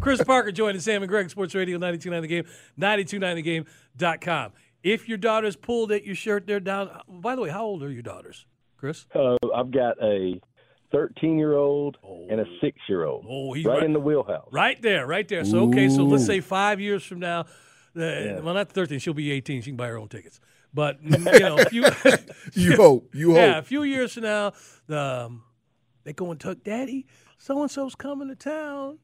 Chris Parker joining Sam and Greg, Sports Radio 929 The Game, 929thegame.com. If your daughter's pulled at your shirt, they're down. By the way, how old are your daughters, Chris? Uh, I've got a 13 year old and a six year old. Oh, he's right, right- in the wheelhouse. Right there, right there. So, okay, so let's say five years from now, uh, well, not 13, she'll be 18. She can buy her own tickets. But, you know, a few, You hope. You hope. yeah, a few years from now, um, they go and tuck, Daddy, so and so's coming to town.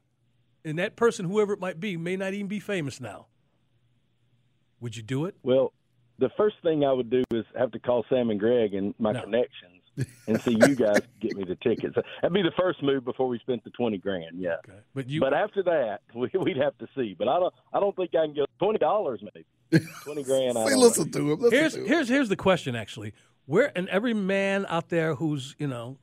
And that person, whoever it might be, may not even be famous now. Would you do it? Well, the first thing I would do is have to call Sam and Greg and my No. connections and see you guys get me the tickets. That'd be the first move before we spent the 20 grand. Yeah. Okay. But you, But after that, we, we'd have to see. But I don't. I don't think I can go twenty dollars maybe. Twenty grand. I See, don't listen know. to him. Listen here's to him. here's here's the question actually where and every man out there who's you know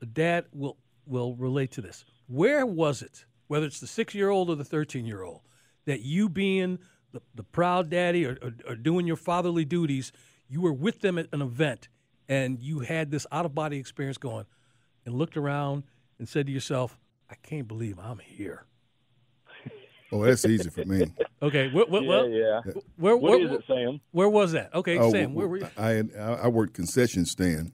a dad will will relate to this where was it whether it's the six year old or the 13 year old that you being the, the proud daddy or, or, or doing your fatherly duties you were with them at an event and you had this out of body experience going and looked around and said to yourself i can't believe i'm here Oh, that's easy for me. okay wh- wh- Yeah, well, yeah. where, What where, is it, Sam? where was that okay Oh, sam where were you I, I I worked concession stand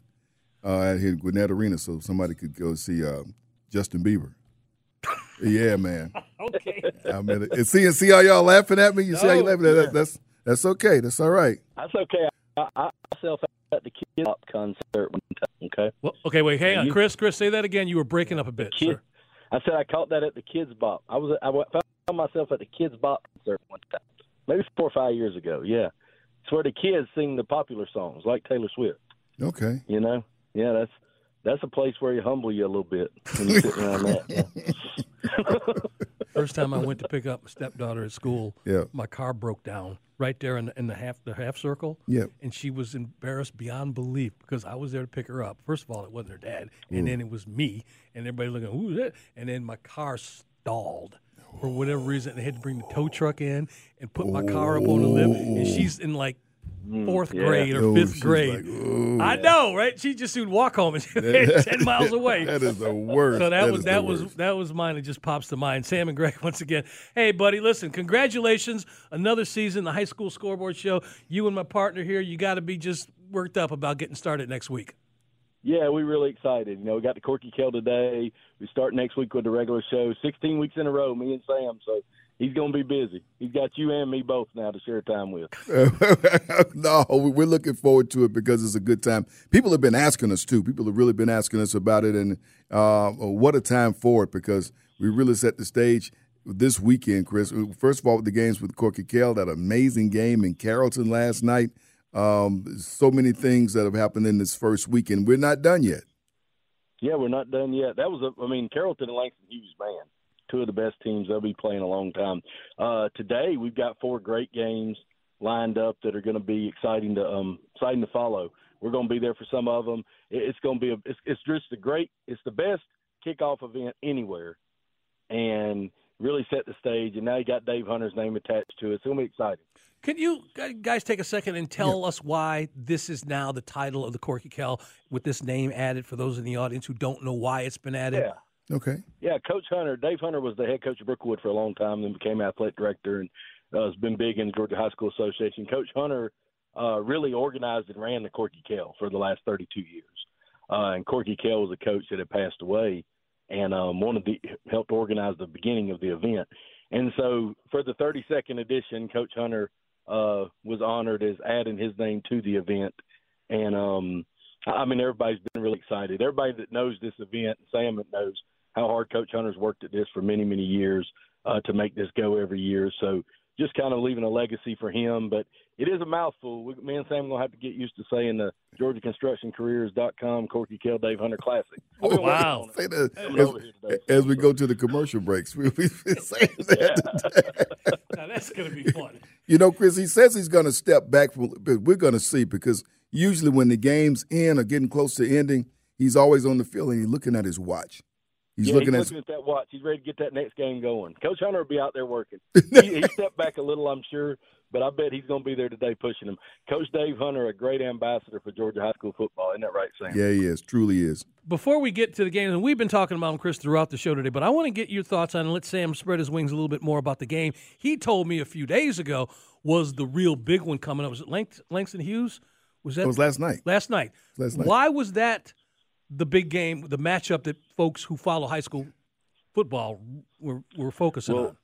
uh, at here at Gwinnett Arena, so somebody could go see uh, Justin Bieber. Yeah, man. okay I mean, and see and see how y'all laughing at me. You see how you No, laughing? at that? That's that's okay. That's all right. That's okay. I, I myself at the Kid Pop concert one time. Okay. Well, okay, wait, hang on, You- Chris. Chris, say that again. You were breaking up a bit, Kid, sir. I said I caught that at the Kidz Bop. I was I found myself at the Kidz Bop concert one time, maybe four or five years ago. Yeah, it's where the kids sing the popular songs like Taylor Swift. Okay. You know, yeah, that's that's a place where you humble you a little bit when you sit around that. First time I went to pick up my stepdaughter at school, Yeah. my car broke down right there in the, in the half the half circle. Yeah. and she was embarrassed beyond belief because I was there to pick her up. First of all, it wasn't her dad, and then it was me, and everybody looking, who's that? And then my car stalled. For whatever reason, they had to bring the tow truck in and put my car up on the lip, and she's in like Mm, fourth yeah. grade or Oh, fifth grade. like, "Ooh." I know, right? She just soon walk home and ten miles away. That is the worst. So that, was that was worst. that was mine. It just pops to mind. Sam and Greg once again. Hey, buddy, listen, congratulations, another season, the high school scoreboard show. You and my partner here, you got to be just worked up about getting started next week. Yeah, we're really excited. You know, we got the Corky Kell today. We start next week with the regular show. 16 weeks in a row, me and Sam. So he's going to be busy. He's got you and me both now to share time with. no, we're looking forward to it because it's a good time. People have been asking us too. People have really been asking us about it, and uh, what a time for it because we really set the stage this weekend, Chris. First of all, with the games with Corky Kell, that amazing game in Carrollton last night. Um, so many things that have happened in this first weekend. We're not done yet. Yeah, we're not done yet. That was, a, I mean, Carrollton and Langston Hughes, man, two of the best teams they'll be playing a long time. Uh, today we've got four great games lined up that are going to be exciting to um exciting to follow. We're going to be there for some of them. It, it's going to be a, it's, it's just a great, it's the best kickoff event anywhere, and really set the stage. And now you got Dave Hunter's name attached to it. It's going to be exciting. Can you guys take a second and tell us why this is now the title of the Corky Kell with this name added for those in the audience who don't know why it's been added? Yeah. Okay. Yeah, Coach Hunter, Dave Hunter was the head coach of Brookwood for a long time, then became athletic director and uh, has been big in the Georgia High School Association. Coach Hunter uh, really organized and ran the Corky Kell for the last 32 years. Uh, and Corky Kell was a coach that had passed away and um, one of the helped organize the beginning of the event. And so for the 32nd edition, Coach Hunter uh, was honored as adding his name to the event. And um, I mean, everybody's been really excited. Everybody that knows this event, Sam knows how hard Coach Hunter's worked at this for many, many years uh, to make this go every year. So just kind of leaving a legacy for him. But it is a mouthful. We, me and Sam are going to have to get used to saying the GeorgiaConstructionCareers.com Corky Kell Dave Hunter Classic. Oh, wow. Say that as, as, we go to the commercial breaks. We'll be saying that yeah. now, that's going to be fun. You know, Chris, he says he's going to step back. From, but we're going to see because usually when the game's in or getting close to ending, he's always on the field and he's looking at his watch. He's yeah, looking, he's at, looking at that watch. He's ready to get that next game going. Coach Hunter will be out there working. he, he stepped back a little, I'm sure, but I bet he's going to be there today pushing him. Coach Dave Hunter, a great ambassador for Georgia high school football. Isn't that right, Sam? Yeah, he is. Truly is. Before we get to the game, and we've been talking about him, Chris, throughout the show today, but I want to get your thoughts on and let Sam spread his wings a little bit more about the game. He told me a few days ago was the real big one coming up. Was it Langston Hughes? Was that? It was last night. Last night. Last night. Why was that the big game, the matchup that folks who follow high school football we're, we're focusing well, on?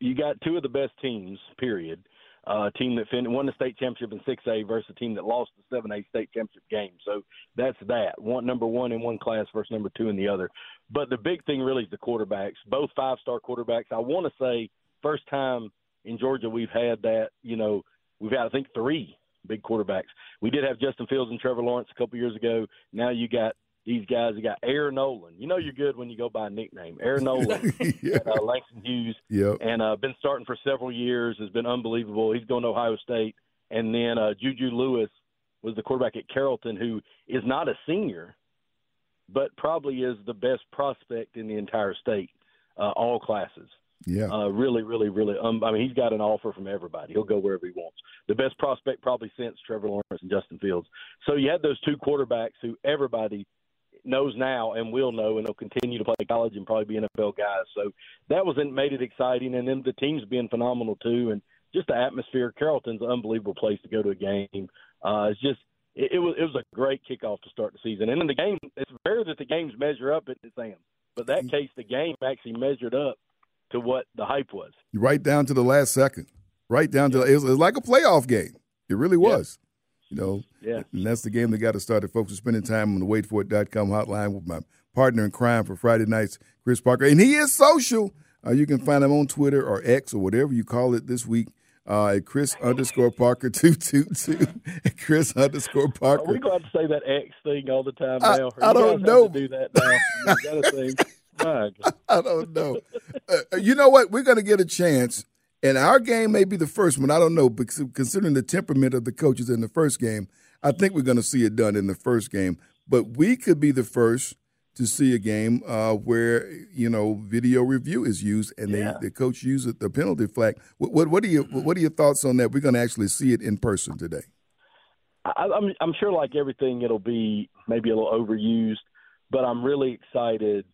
You got two of the best teams, period. Uh, a team that fin- won the state championship in 6A versus a team that lost the 7A state championship game. So that's that. One number one in one class versus number two in the other. But the big thing really is the quarterbacks. Both five star quarterbacks. I want to say first time in Georgia we've had that. You know, we've had I think three big quarterbacks. We did have Justin Fields and Trevor Lawrence a couple years ago. Now you got these guys. You got Air Noland. You know you're good when you go by a nickname. Air Noland, yeah. uh, Langston Hughes, yep. and uh, been starting for several years. Has been unbelievable. He's going to Ohio State, and then uh, Juju Lewis was the quarterback at Carrollton, who is not a senior, but probably is the best prospect in the entire state, uh, all classes. Yeah. Uh, really, really, really. Um, I mean, he's got an offer from everybody. He'll go wherever he wants. The best prospect probably since Trevor Lawrence and Justin Fields. So you had those two quarterbacks who everybody knows now and will know, and they'll continue to play college and probably be NFL guys. So that was made it exciting, and then the team's been phenomenal too, and just the atmosphere. Carrollton's an unbelievable place to go to a game. Uh, it's just it, it was it was a great kickoff to start the season, and in the game, it's rare that the games measure up at Sam, but that case, the game actually measured up to what the hype was. Right down to the last second, right down to it was, it was like a playoff game. It really was. You know, yeah. And that's the game that got us started. Folks are spending time on the waitforit.com hotline with my partner in crime for Friday nights, Chris Parker. And he is social. Uh, you can find him on Twitter or X or whatever you call it this week uh, at Chris underscore Parker two two two. Chris underscore Parker. Are we going to say that X thing all the time now? I, I don't know. do that now. I don't know. Uh, you know what? We're going to get a chance and our game may be the first one. I don't know, because considering the temperament of the coaches in the first game, I think we're going to see it done in the first game. But we could be the first to see a game uh, where you know video review is used and yeah. they, the coach uses the penalty flag. What, what, what are you what are your thoughts on that? We're going to actually see it in person today. I, I'm I'm sure like everything, it'll be maybe a little overused, but I'm really excited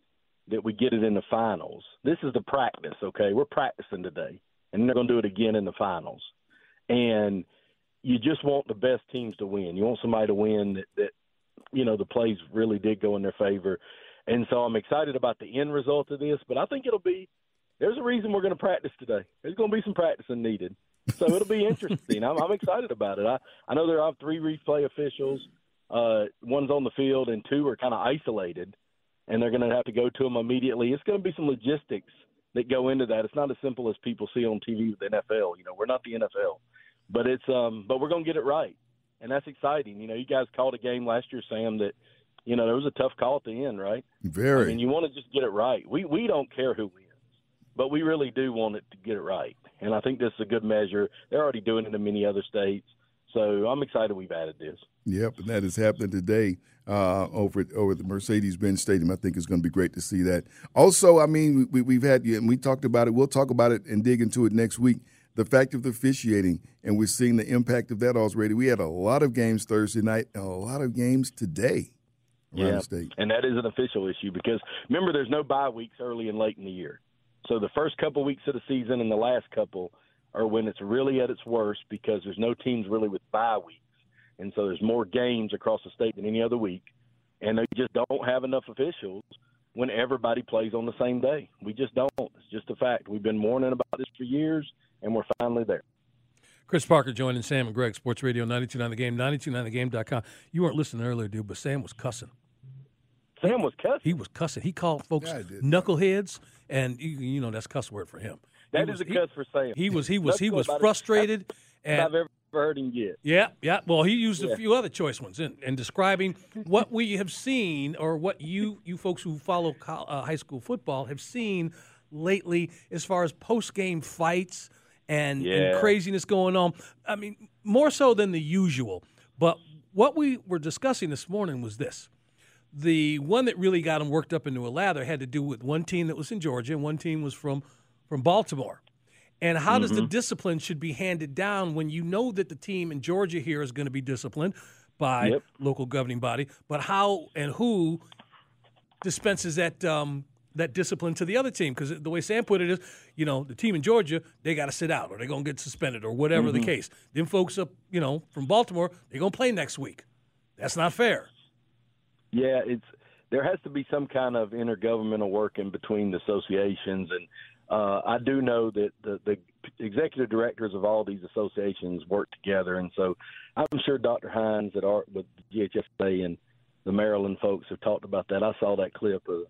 that we get it in the finals. This is the practice, okay? We're practicing today and they're going to do it again in the finals. And you just want the best teams to win. You want somebody to win that, that you know the plays really did go in their favor. And so I'm excited about the end result of this, but I think it'll be there's a reason we're going to practice today. There's going to be some practicing needed. So it'll be interesting. I'm, I'm excited about it. I, I know there are three replay officials. Uh, one's on the field and two are kind of isolated, and they're going to have to go to them immediately. It's going to be some logistics that go into that. It's not as simple as people see on TV with the NFL. You know, we're not the NFL, but it's um, but we're gonna get it right, and that's exciting. You know, you guys called a game last year, Sam, that you know there was a tough call at the end, right? Very. I mean, you want to just get it right. We we don't care who wins, but we really do want it to get it right, and I think this is a good measure. They're already doing it in many other states, so I'm excited we've added this. Yep, and that is happening today uh, over at, over at the Mercedes-Benz Stadium. I think it's going to be great to see that. Also, I mean, we, we've had and we talked about it. We'll talk about it and dig into it next week. The fact of the officiating, and we're seeing the impact of that already. We had a lot of games Thursday night, and a lot of games today yeah, and that is an official issue because remember, there's no bye weeks early and late in the year. So the first couple weeks of the season and the last couple are when it's really at its worst because there's no teams really with bye weeks and so there's more games across the state than any other week, and they just don't have enough officials when everybody plays on the same day. We just don't. It's just a fact. We've been warning about this for years, and we're finally there. Chris Parker joining Sam and Greg, Sports Radio 929 The Game, 929thegame.com. You weren't listening earlier, dude, but Sam was cussing. Sam was cussing. He was cussing. He called folks Yeah, I knuckleheads, and you, you know that's cuss word for him. That He is was- a cuss for Sam. He was he was he was about it. frustrated, That's and I've ever heard him get. Yeah, yeah. Well, he used a few other choice ones in, in describing what we have seen, or what you you folks who follow uh, high school football have seen lately, as far as post game fights and, and craziness going on. I mean, more so than the usual. But what we were discussing this morning was this. The one that really got him worked up into a lather had to do with one team that was in Georgia and one team was from from Baltimore. And how does the Mm-hmm. discipline should be handed down when you know that the team in Georgia here is going to be disciplined by Yep. local governing body, but how and who dispenses that um, that discipline to the other team? Because the way Sam put it is, you know, the team in Georgia they got to sit out or they're going to get suspended or whatever Mm-hmm. the case. Then folks up, you know, from Baltimore they're going to play next week. That's not fair. Yeah, it's there has to be some kind of intergovernmental working between the associations, and uh, I do know that the, the executive directors of all these associations work together, and so I'm sure Dr. Hines at Art with GHSA and the Maryland folks have talked about that. I saw that clip of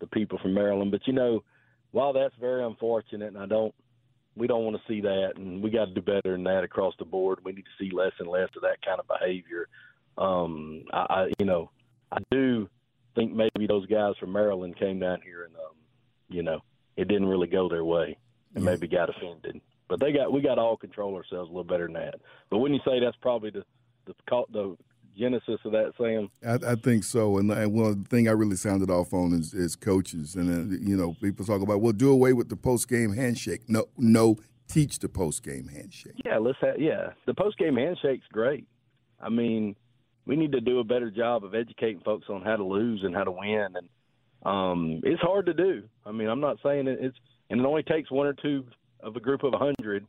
the people from Maryland, but you know, while that's very unfortunate, and I don't. We don't want to see that, and we got to do better than that across the board. We need to see less and less of that kind of behavior. Um, I, I, you know, I do think maybe those guys from Maryland came down here and um, you know, it didn't really go their way and maybe got offended. But they got we got to all control ourselves a little better than that. But when you say that's probably the the the genesis of that, Sam, I, I think so, and, and one thing I really sounded off on is, is coaches, and uh, you know, people talk about well, do away with the post game handshake. No, no, teach the post game handshake. yeah, let's have yeah. The post game handshake's great. I mean, we need to do a better job of educating folks on how to lose and how to win, and um, it's hard to do. I mean, I'm not saying it, it's, and it only takes one or two of a group of a hundred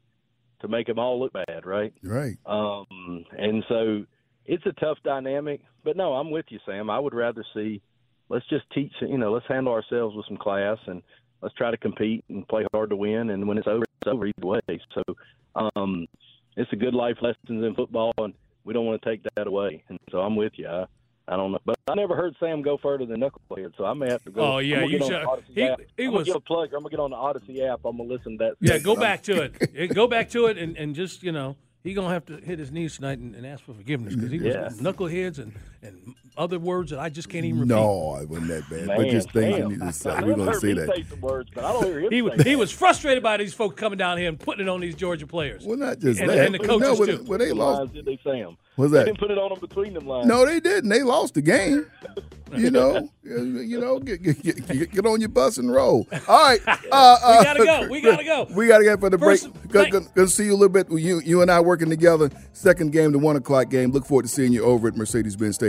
to make them all look bad, right? Right. Um, and so it's a tough dynamic. But no, I'm with you, Sam. I would rather see let's just teach, you know, let's handle ourselves with some class and let's try to compete and play hard to win. And when it's over, it's over either way. So um, it's a good life lessons in football, and we don't want to take that away. And so I'm with you. I, I don't know, but I never heard Sam go further than knucklehead, so I may have to go. Oh, yeah, you should- he- he was- a plug. I'm gonna get on the Odyssey app. I'm gonna listen to that. Yeah, go back to it. Go back to it, and, and just you know, he gonna have to hit his knees tonight and, and ask for forgiveness because he was Yeah. knuckleheads and, and other words that I just can't even repeat. No, it wasn't that bad. Man, but just things Sam. you need to say. We're going to heard say that. Words, but I don't hear him He was he was frustrated by these folks coming down here and putting it on these Georgia players. Well, not just And- that. and the But coaches, no, when, too. when they lost, did they say 'em? What's They that? didn't put it on them between them lines. No, they didn't. They lost the game. You know, you know, get, get, get, get on your bus and roll. All right, uh, uh, We gotta go. We gotta go. We gotta get for the First, break. Good, thank- good, good to see you a little bit. You, you and I working together. Second game, the one o'clock game. Look forward to seeing you over at Mercedes-Benz Stadium,